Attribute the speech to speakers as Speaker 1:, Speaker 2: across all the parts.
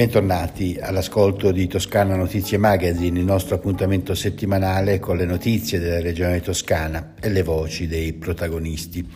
Speaker 1: Bentornati all'ascolto di Toscana Notizie Magazine, il nostro appuntamento settimanale con le notizie della regione toscana e le voci dei protagonisti.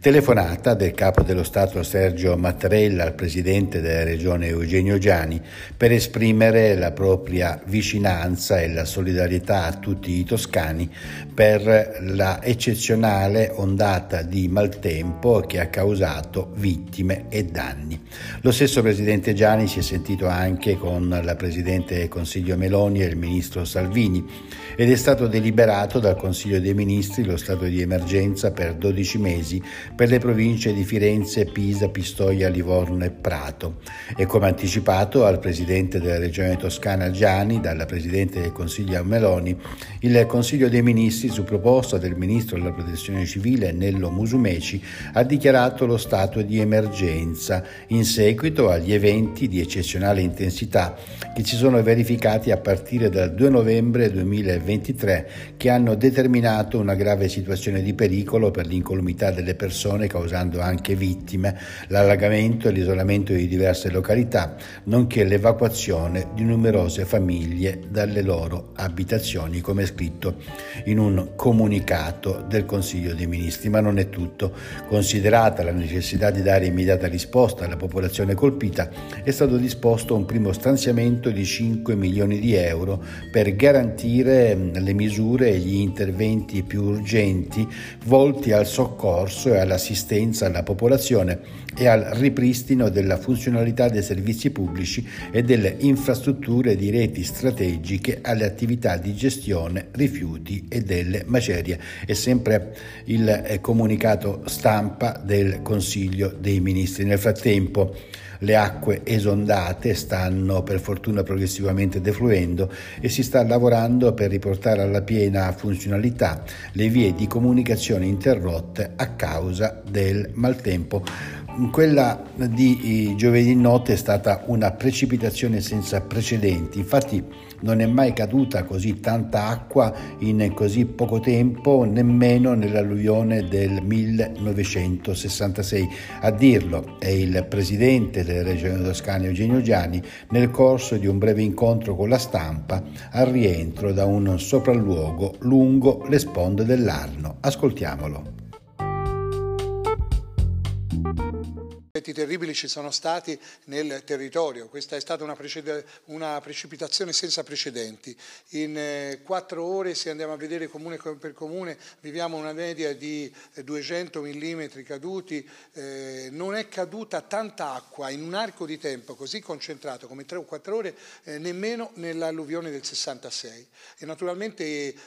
Speaker 1: Telefonata del capo dello Stato Sergio Mattarella al presidente della regione Eugenio Giani per esprimere la propria vicinanza e la solidarietà a tutti i toscani per la eccezionale ondata di maltempo che ha causato vittime e danni. Lo stesso presidente Giani si è sentito anche con la presidente del Consiglio Meloni e il ministro Salvini ed è stato deliberato dal Consiglio dei Ministri lo stato di emergenza per 12 mesi per le province di Firenze, Pisa, Pistoia, Livorno e Prato. E come anticipato al Presidente della Regione Toscana Gianni, dalla Presidente del Consiglio Meloni, il Consiglio dei Ministri su proposta del Ministro della Protezione Civile Nello Musumeci ha dichiarato lo stato di emergenza in seguito agli eventi di eccezionale intensità che si sono verificati a partire dal 2 novembre 2023 che hanno determinato una grave situazione di pericolo per l'incolumità delle persone causando anche vittime, l'allagamento e l'isolamento di diverse località, nonché l'evacuazione di numerose famiglie dalle loro abitazioni, come scritto in un comunicato del Consiglio dei Ministri. Ma non è tutto. Considerata la necessità di dare immediata risposta alla popolazione colpita, è stato disposto un primo stanziamento di 5 milioni di euro per garantire le misure e gli interventi più urgenti volti al soccorso e alla all'assistenza alla popolazione e al ripristino della funzionalità dei servizi pubblici e delle infrastrutture di reti strategiche alle attività di gestione rifiuti e delle macerie. È sempre il eh, comunicato stampa del Consiglio dei Ministri. Nel frattempo le acque esondate stanno per fortuna progressivamente defluendo e si sta lavorando per riportare alla piena funzionalità le vie di comunicazione interrotte a causa del maltempo. Quella di giovedì notte è stata una precipitazione senza precedenti, infatti non è mai caduta così tanta acqua in così poco tempo, nemmeno nell'alluvione del 1966. A dirlo è il presidente della Regione Toscana Eugenio Giani nel corso di un breve incontro con la stampa al rientro da un sopralluogo lungo le sponde dell'Arno. Ascoltiamolo.
Speaker 2: thank you effetti terribili ci sono stati nel territorio. Questa è stata una, una precipitazione senza precedenti. In eh, quattro ore, se andiamo a vedere comune per comune, viviamo una media di 200 mm caduti. Eh, non è caduta tanta acqua in un arco di tempo così concentrato come 3 o 4 ore, eh, nemmeno nell'alluvione del 66. E naturalmente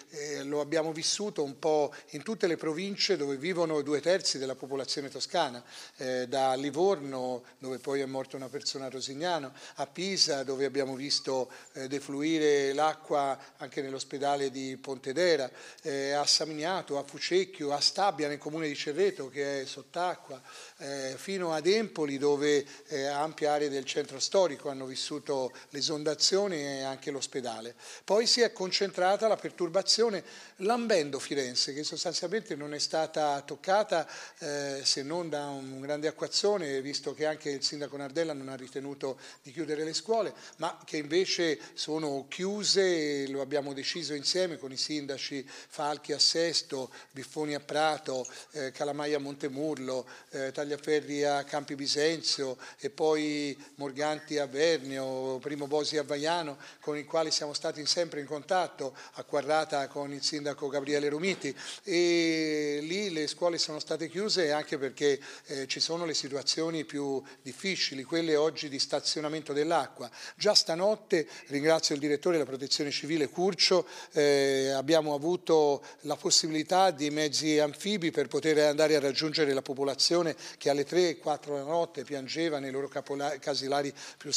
Speaker 2: eh, lo abbiamo vissuto un po' in tutte le province dove vivono due terzi della popolazione toscana, eh, da Livorno Livorno, dove poi è morta una persona a Rosignano, a Pisa, dove abbiamo visto eh, defluire l'acqua anche nell'ospedale di Pontedera, eh, a Samignato, a Fucecchio, a Stabia nel comune di Cerreto che è sott'acqua, eh, fino ad Empoli dove eh, ampie aree del centro storico hanno vissuto l'esondazione e anche l'ospedale. Poi si è concentrata la perturbazione lambendo Firenze che sostanzialmente non è stata toccata eh, se non da un grande acquazzone visto che anche il sindaco Nardella non ha ritenuto di chiudere le scuole, ma che invece sono chiuse, lo abbiamo deciso insieme con i sindaci Falchi a Sesto, Biffoni a Prato, eh, Calamaia a Montemurlo, eh, Tagliaferri a Campi Bisenzio e poi Morganti a Vernio, Primo Bosi a Vaiano, con i quali siamo stati sempre in contatto, a Quarrata con il sindaco Gabriele Romiti e lì le scuole sono state chiuse anche perché eh, ci sono le situazioni situazioni più difficili, quelle oggi di stazionamento dell'acqua. Già stanotte, ringrazio il direttore della protezione civile Curcio, eh, abbiamo avuto la possibilità di mezzi anfibi per poter andare a raggiungere la popolazione che alle 3 e 4 della notte piangeva nei loro casilari più,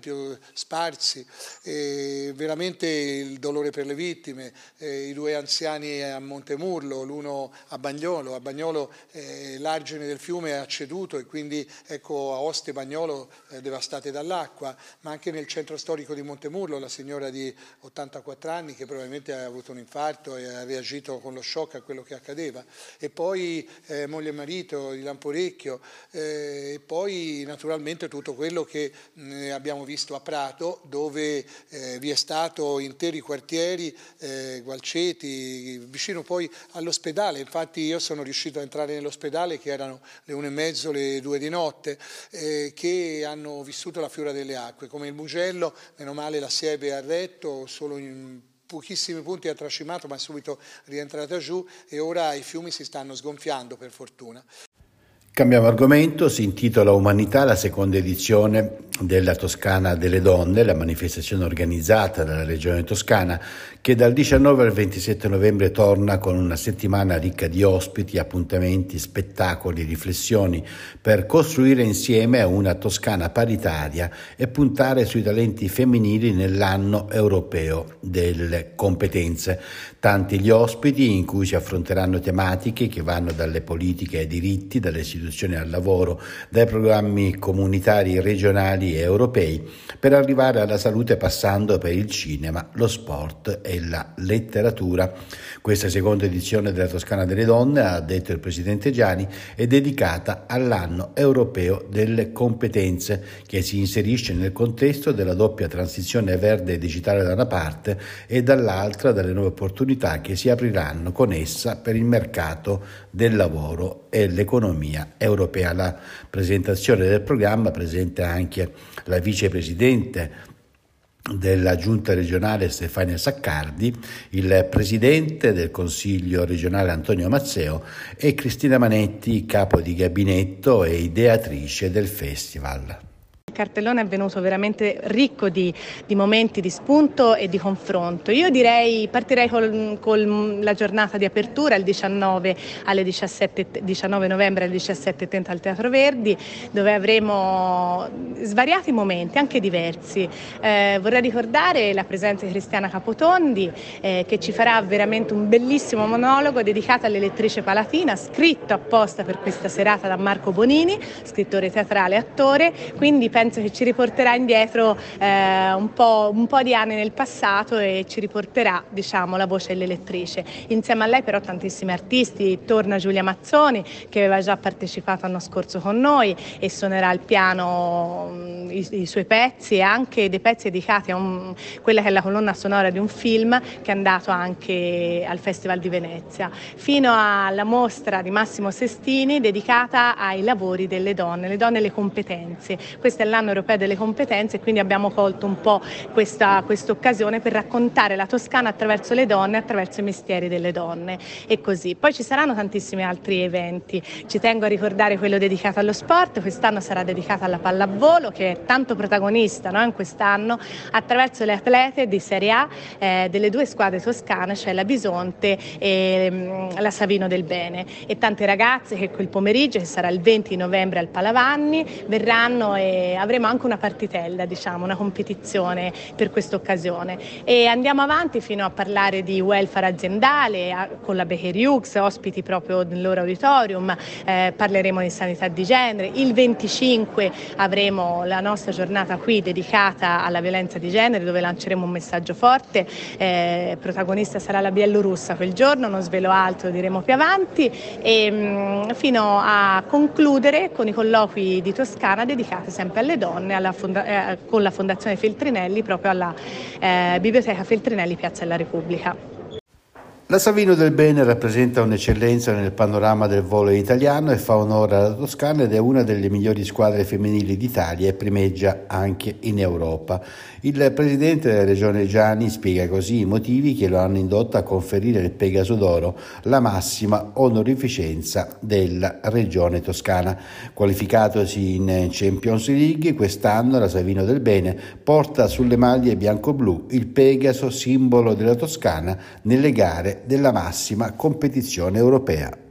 Speaker 2: più sparsi. E veramente il dolore per le vittime, eh, i due anziani a Montemurlo, l'uno a Bagnolo, a Bagnolo eh, l'argine del fiume è acceduto e quindi quindi ecco Aoste e Bagnolo eh, devastate dall'acqua, ma anche nel centro storico di Montemurlo la signora di 84 anni che probabilmente ha avuto un infarto e ha reagito con lo shock a quello che accadeva, e poi eh, moglie e marito di Lamporecchio, eh, e poi naturalmente tutto quello che mh, abbiamo visto a Prato dove eh, vi è stato interi quartieri, eh, Gualceti, vicino poi all'ospedale, infatti io sono riuscito a entrare nell'ospedale che erano le une e mezzo, le due di notte, eh, che hanno vissuto la fiora delle acque, come il Mugello, meno male la Siebe ha retto, solo in pochissimi punti ha trascimato ma è subito rientrata giù e ora i fiumi si stanno sgonfiando per fortuna.
Speaker 1: Cambiamo argomento, si intitola Umanità, la seconda edizione della Toscana delle Donne, la manifestazione organizzata dalla Regione Toscana che dal 19 al 27 novembre torna con una settimana ricca di ospiti, appuntamenti, spettacoli, riflessioni per costruire insieme una Toscana paritaria e puntare sui talenti femminili nell'anno europeo delle competenze. Tanti gli ospiti in cui si affronteranno tematiche che vanno dalle politiche ai diritti, dalle istituzioni al lavoro, dai programmi comunitari regionali e europei, per arrivare alla salute passando per il cinema, lo sport e la letteratura. Questa seconda edizione della Toscana delle Donne, ha detto il Presidente Gianni, è dedicata all'anno europeo delle competenze che si inserisce nel contesto della doppia transizione verde e digitale da una parte e dall'altra dalle nuove opportunità che si apriranno con essa per il mercato del lavoro e l'economia europea. La presentazione del programma presenta anche la vicepresidente della giunta regionale Stefania Saccardi, il presidente del consiglio regionale Antonio Mazzeo e Cristina Manetti, capo di gabinetto e ideatrice del festival
Speaker 3: cartellone è venuto veramente ricco di, di, momenti di spunto e di confronto. Io direi, partirei con la giornata di apertura il 19, alle 17, 19 novembre alle 17.30 al Teatro Verdi, dove avremo svariati momenti, anche diversi. Eh, vorrei ricordare la presenza di Cristiana Capotondi, eh, che ci farà veramente un bellissimo monologo dedicato all'elettrice palatina, scritto apposta per questa serata da Marco Bonini, scrittore teatrale e attore, quindi penso penso che ci riporterà indietro eh, un, po', un, po', di anni nel passato e ci riporterà diciamo, la voce dell'elettrice. Insieme a lei però tantissimi artisti, torna Giulia Mazzoni che aveva già partecipato l'anno scorso con noi e suonerà al piano um, i, i, suoi pezzi e anche dei pezzi dedicati a un, quella che è la colonna sonora di un film che è andato anche al Festival di Venezia, fino alla mostra di Massimo Sestini dedicata ai lavori delle donne, le donne e le competenze. Questa è l'anno europeo delle competenze e quindi abbiamo colto un po' questa occasione per raccontare la Toscana attraverso le donne, attraverso i mestieri delle donne e così. Poi ci saranno tantissimi altri eventi, ci tengo a ricordare quello dedicato allo sport, quest'anno sarà dedicato alla pallavolo che è tanto protagonista no? in quest'anno attraverso le atlete di Serie A eh, delle due squadre toscane, cioè la Bisonte e mh, mm, la Savino del Bene e tante ragazze che quel pomeriggio, che sarà il 20 novembre al Palavanni, verranno e avremo anche una partitella, diciamo, una competizione per questa occasione. E andiamo avanti fino a parlare di welfare aziendale a, con la Becher Hughes, ospiti proprio nel loro auditorium, eh, parleremo di sanità di genere. Il 25 avremo la nostra giornata qui dedicata alla violenza di genere dove lanceremo un messaggio forte. Eh, protagonista sarà la Bielorussa quel giorno, non svelo altro, diremo più avanti e mh, mm, fino a concludere con i colloqui di Toscana dedicati sempre alle alle donne fonda- eh, con la Fondazione Feltrinelli proprio alla eh, Biblioteca Feltrinelli Piazza della Repubblica.
Speaker 1: La Savino del Bene rappresenta un'eccellenza nel panorama del volo italiano e fa onore alla Toscana ed è una delle migliori squadre femminili d'Italia e primeggia anche in Europa. Il presidente della regione Gianni spiega così i motivi che lo hanno indotto a conferire il Pegaso d'Oro, la massima onorificenza della regione toscana. Qualificatosi in Champions League, quest'anno la Savino del Bene porta sulle maglie bianco-blu il Pegaso, simbolo della Toscana, nelle gare della massima competizione europea.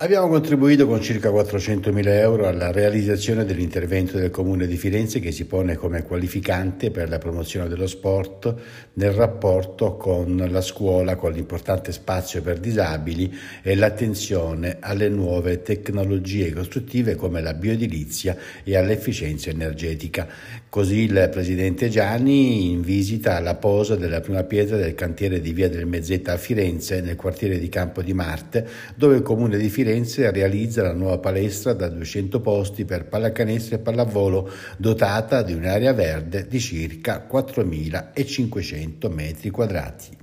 Speaker 1: Abbiamo contribuito con circa 400.000 euro alla realizzazione dell'intervento del Comune di Firenze che si pone come qualificante per la promozione dello sport nel rapporto con la scuola, con l'importante spazio per disabili e l'attenzione alle nuove tecnologie costruttive come la bioedilizia e all'efficienza energetica. Così il Presidente Gianni in visita alla posa della prima pietra del cantiere di Via del Mezzetta a Firenze, nel quartiere di Campo di Marte, dove il Comune di Firenze Firenze realizza la nuova palestra da 200 posti per pallacanestro e pallavolo dotata di un'area verde di circa 4.500 metri quadrati.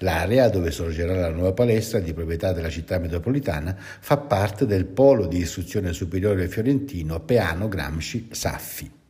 Speaker 1: L'area dove sorgerà la nuova palestra di proprietà della città metropolitana fa parte del polo di istruzione superiore fiorentino Peano Gramsci Saffi.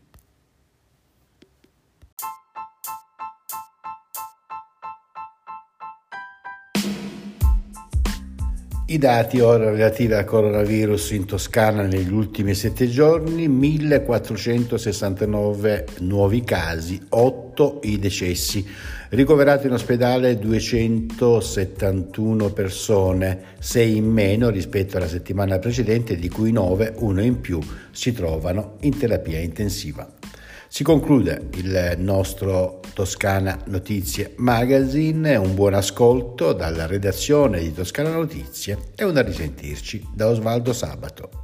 Speaker 1: I dati ora relativi al coronavirus in Toscana negli ultimi sette giorni, 1469 nuovi casi, 8 i decessi. Ricoverati in ospedale 271 persone, 6 in meno rispetto alla settimana precedente, di cui 9, uno in più, si trovano in terapia intensiva. Si conclude il nostro Toscana Notizie Magazine, un buon ascolto dalla redazione di Toscana Notizie e un a risentirci da Osvaldo Sabato.